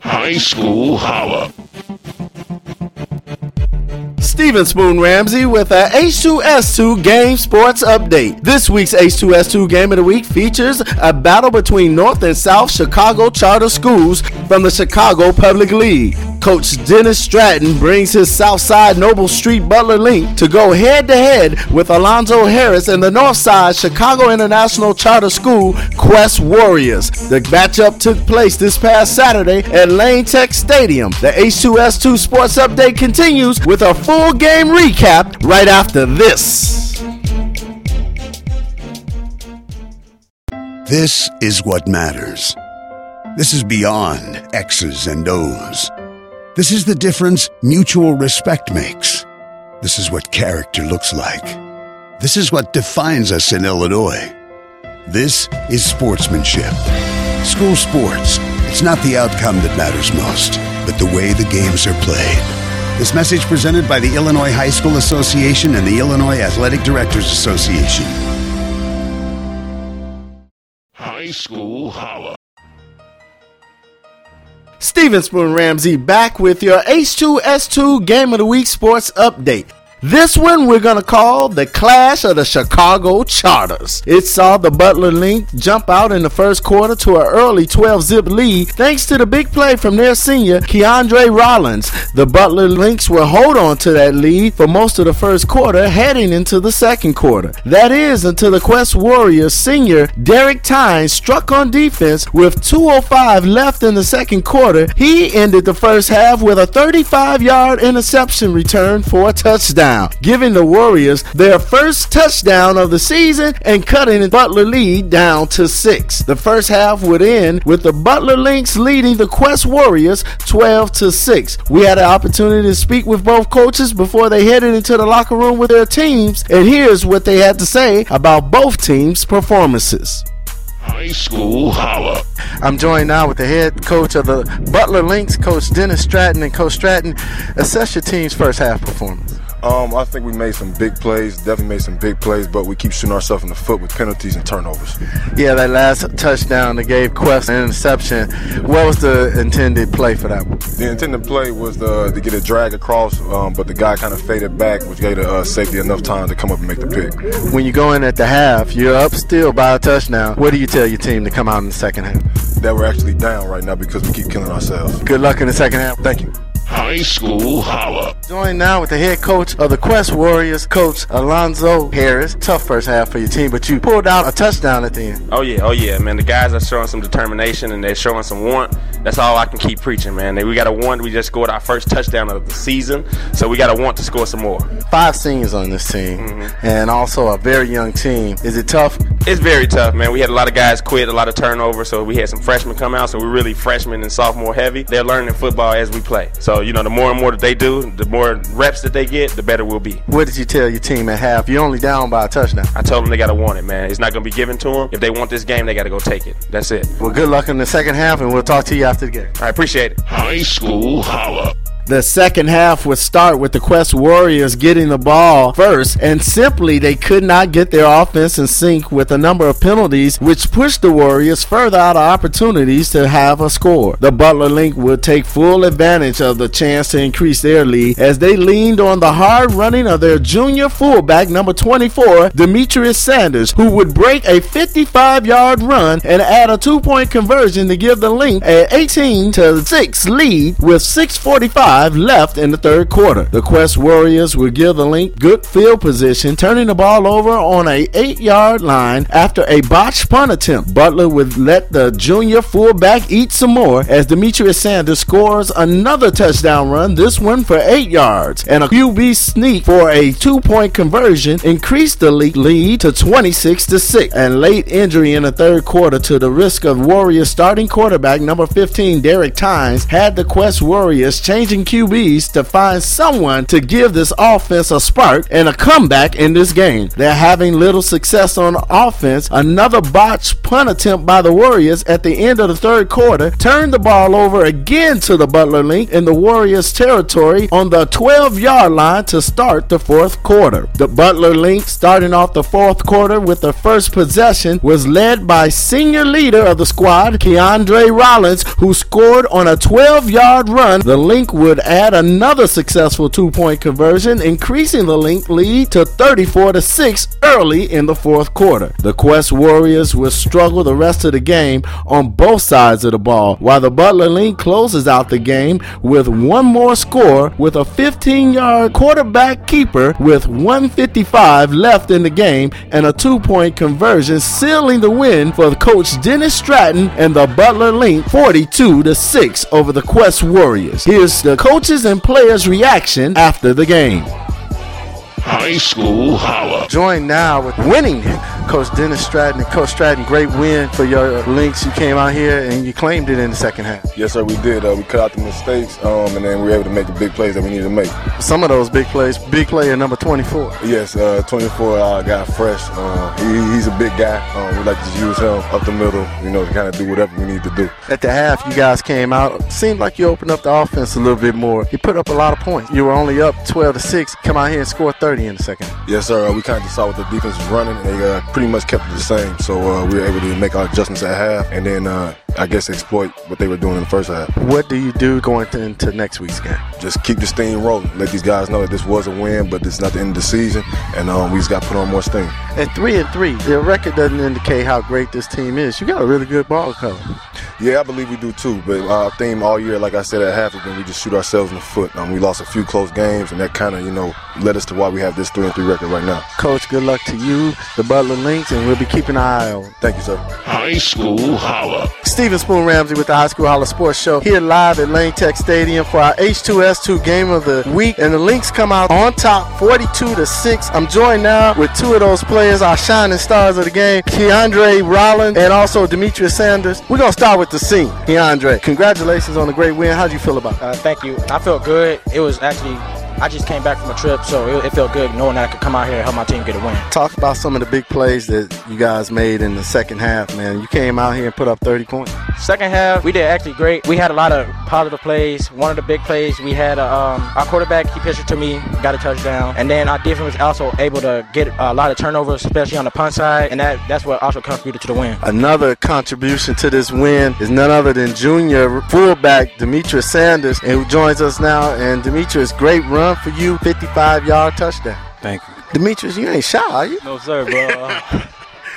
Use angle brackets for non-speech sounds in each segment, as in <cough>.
High School Holla. Steven Spoon Ramsey with a H2S2 Game Sports Update. This week's H2S2 Game of the Week features a battle between North and South Chicago charter schools from the Chicago Public League. Coach Dennis Stratton brings his Southside Noble Street Butler Link to go head to head with Alonzo Harris and the Northside Chicago International Charter School Quest Warriors. The matchup took place this past Saturday at Lane Tech Stadium. The H2S2 Sports Update continues with a full game recap right after this. This is what matters. This is beyond X's and O's. This is the difference mutual respect makes. This is what character looks like. This is what defines us in Illinois. This is sportsmanship. School sports. It's not the outcome that matters most, but the way the games are played. This message presented by the Illinois High School Association and the Illinois Athletic Directors Association. High School Holla. Steven Spoon Ramsey back with your H2S2 Game of the Week Sports Update. This one we're to call the Clash of the Chicago Charters. It saw the Butler Link jump out in the first quarter to an early 12 zip lead thanks to the big play from their senior, Keandre Rollins. The Butler Lynx will hold on to that lead for most of the first quarter heading into the second quarter. That is until the Quest Warriors senior, Derek Tynes, struck on defense with 2.05 left in the second quarter. He ended the first half with a 35 yard interception return for a touchdown giving the Warriors their first touchdown of the season and cutting the Butler lead down to six. The first half would end with the Butler Lynx leading the Quest Warriors 12 to 6. We had an opportunity to speak with both coaches before they headed into the locker room with their teams, and here's what they had to say about both teams' performances. High School Holla. I'm joined now with the head coach of the Butler Lynx, Coach Dennis Stratton. And Coach Stratton, assess your team's first half performance. Um, I think we made some big plays, definitely made some big plays, but we keep shooting ourselves in the foot with penalties and turnovers. Yeah, that last touchdown that gave Quest an interception. What was the intended play for that one? The intended play was the, to get a drag across, um, but the guy kind of faded back, which gave the uh, safety enough time to come up and make the pick. When you go in at the half, you're up still by a touchdown. What do you tell your team to come out in the second half? That we're actually down right now because we keep killing ourselves. Good luck in the second half. Thank you. High School Holla. Joined now with the head coach of the Quest Warriors, Coach Alonzo Harris. Tough first half for your team, but you pulled out a touchdown at the end. Oh yeah, oh yeah, man. The guys are showing some determination and they're showing some want. That's all I can keep preaching, man. We got a want. We just scored our first touchdown of the season, so we got a want to score some more. Five seniors on this team, mm-hmm. and also a very young team. Is it tough? It's very tough, man. We had a lot of guys quit, a lot of turnover, so we had some freshmen come out. So we're really freshman and sophomore heavy. They're learning football as we play. So you know, the more and more that they do, the more reps that they get, the better we'll be. What did you tell your team at half? You're only down by a touchdown. I told them they got to want it, man. It's not going to be given to them. If they want this game, they got to go take it. That's it. Well, good luck in the second half, and we'll talk to you after the game. I appreciate it. High School Holla. The second half would start with the Quest Warriors getting the ball first, and simply they could not get their offense in sync with a number of penalties, which pushed the Warriors further out of opportunities to have a score. The Butler Link would take full advantage of the chance to increase their lead as they leaned on the hard running of their junior fullback, number 24, Demetrius Sanders, who would break a 55 yard run and add a two point conversion to give the Link an 18 to 6 lead with 645 left in the third quarter. The Quest Warriors would give the Link good field position, turning the ball over on a 8-yard line after a botched punt attempt. Butler would let the junior fullback eat some more as Demetrius Sanders scores another touchdown run, this one for 8 yards, and a QB sneak for a two-point conversion increased the league lead to 26 to 6. And late injury in the third quarter to the risk of Warriors starting quarterback number 15 Derek Tynes had the Quest Warriors changing QBs to find someone to give this offense a spark and a comeback in this game. They're having little success on offense. Another botched punt attempt by the Warriors at the end of the third quarter turned the ball over again to the Butler Link in the Warriors territory on the 12 yard line to start the fourth quarter. The Butler Link starting off the fourth quarter with the first possession was led by senior leader of the squad, Keandre Rollins, who scored on a 12 yard run. The Link would add another successful two point conversion, increasing the Link lead to 34 to 6 early in the fourth quarter. The Quest Warriors will struggle the rest of the game on both sides of the ball, while the Butler Link closes out the game with one more score with a 15 yard quarterback keeper with 155 left in the game and a two point conversion, sealing the win for coach Dennis Stratton and the Butler Link 42 to 6 over the Quest Warriors. Here's the coaches and players' reaction after the game. High School Holla. Join now with winning Coach Dennis Stratton and Coach Stratton. Great win for your Lynx. You came out here and you claimed it in the second half. Yes, sir, we did. Uh, we cut out the mistakes, um, and then we were able to make the big plays that we needed to make. Some of those big plays, big player number 24. Yes, uh, 24 uh, got fresh. Uh, he, he's a big guy. Um, we like to use him up the middle, you know, to kind of do whatever we need to do. At the half, you guys came out. Seemed like you opened up the offense a little bit more. You put up a lot of points. You were only up 12 to 6. Come out here and score 30 in the second. Yes, sir. Uh, we kind of saw what the defense was running, they uh, pretty much kept it the same. So uh, we were able to make our adjustments at half, and then uh, I guess exploit what they were doing in the first half. What do you do going into next week's game? Just keep the steam rolling. Let these guys know that this was a win, but it's not the end of the season, and um, we just got to put on more steam. At three and three, your record doesn't indicate how great this team is. You got a really good ball color. Yeah, I believe we do too. But our theme all year, like I said at half, has been we just shoot ourselves in the foot. Um, we lost a few close games, and that kind of you know led us to why we have this three and three record right now. Coach, good luck to you, the Butler Lynx, and we'll be keeping an eye on. Thank you, sir. High School Holla. Stephen Spoon Ramsey with the High School Holla Sports Show here live at Lane Tech Stadium for our H2S2 game of the week. And the Lynx come out on top 42 to 6. I'm joined now with two of those players, our shining stars of the game, Keandre Rollins and also Demetrius Sanders. We're going to start with the scene. Keandre, congratulations on the great win. How do you feel about it? Uh, thank you. I felt good. It was actually, I just came back from a trip, so it, it felt good knowing that I could come out here and help my team get a win. Talk about some of the big plays that you guys made in the second half, man. You came out here and put up 30 points. Second half, we did actually great. We had a lot of positive plays. One of the big plays, we had a, um, our quarterback, he pitched it to me, got a touchdown. And then our defense was also able to get a lot of turnovers, especially on the punt side, and that, that's what also contributed to the win. Another contribution to this win is none other than junior fullback Demetrius Sanders, who joins us now. And Demetrius, great run for you, 55 yard touchdown. Thank you. Demetrius, you ain't shy, are you? No, sir, bro. <laughs> Uh,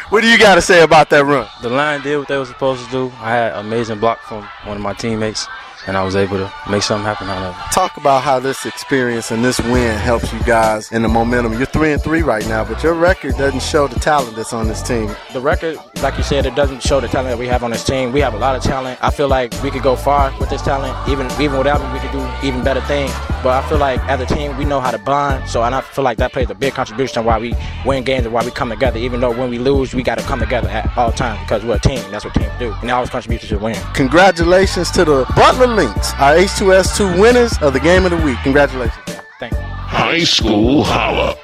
what do you got to say about that run? the line did what they were supposed to do. I had amazing block from one of my teammates, and I was able to make something happen out of it. Talk about how this experience and this win helps you guys in the momentum. You're three and three right now, but your record doesn't show the talent that's on this team. The record, like you said, it doesn't show the talent that we have on this team. We have a lot of talent. I feel like we could go far with this talent. Even even without me, we could do even better things. But I feel like as a team, we know how to bond. So and I feel like that plays a big contribution to why we win games and why we come together. Even though when we lose, we got to come together at all times because we're a team. That's what teams do, and it always contributes to the win. Congratulations to the Butler Lynx, our H2S2 winners of the game of the week. Congratulations. Thank you. High School Holla.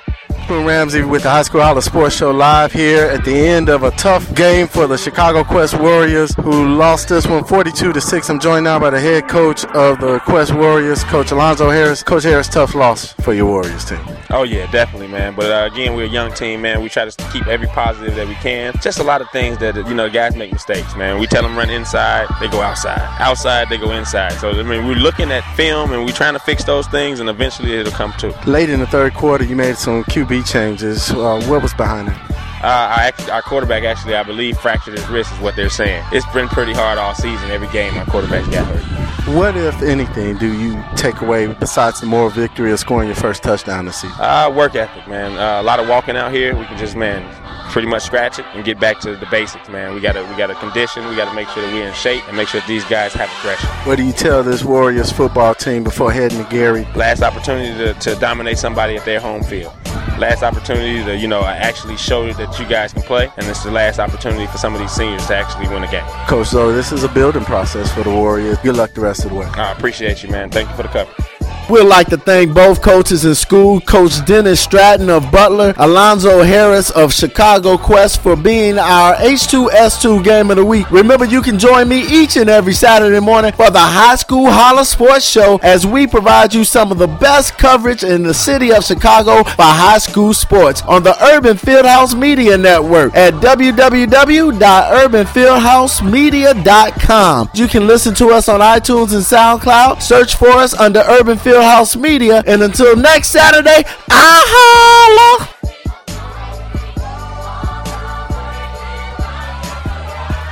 Spoon Ramsey with the High School Holla Sports Show live here at the end of a tough game for the Chicago Quest Warriors, who lost this one 42 to 6. I'm joined now by the head coach of the Quest Warriors, Coach Alonzo Harris. Coach Harris, tough loss for your Warriors team. Oh yeah, definitely, man. But uh, again, we're a young team, man. We try to keep every positive that we can. Just a lot of things that you know, guys make mistakes, man. We tell them run inside, they go outside. Outside, they go inside. So I mean, we're looking at film and we're trying to fix those things, and eventually it'll come to. Late in the third quarter, you made some QB changes. Uh, what was behind it? Uh, our, our quarterback actually, I believe, fractured his wrist, is what they're saying. It's been pretty hard all season. Every game, our quarterback's got hurt. What, if anything, do you take away besides the moral victory of scoring your first touchdown this season? Uh, work ethic, man. Uh, a lot of walking out here. We can just, man, pretty much scratch it and get back to the basics, man. We gotta, we gotta condition. We gotta make sure that we're in shape and make sure that these guys have aggression. What do you tell this Warriors football team before heading to Gary? Last opportunity to, to dominate somebody at their home field. Last opportunity to, you know, actually show that you guys can play, and it's the last opportunity for some of these seniors to actually win a game. Coach, so this is a building process for the Warriors. Good luck the rest of the way. I appreciate you, man. Thank you for the cover. We'd like to thank both coaches in school, Coach Dennis Stratton of Butler, Alonzo Harris of Chicago Quest for being our H2S2 Game of the Week. Remember, you can join me each and every Saturday morning for the High School Holla Sports Show as we provide you some of the best coverage in the city of Chicago for high school sports on the Urban Fieldhouse Media Network at www.urbanfieldhousemedia.com. You can listen to us on iTunes and SoundCloud. Search for us under Urban Fieldhouse Media. And until next Saturday, I holla!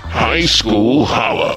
High School Holla.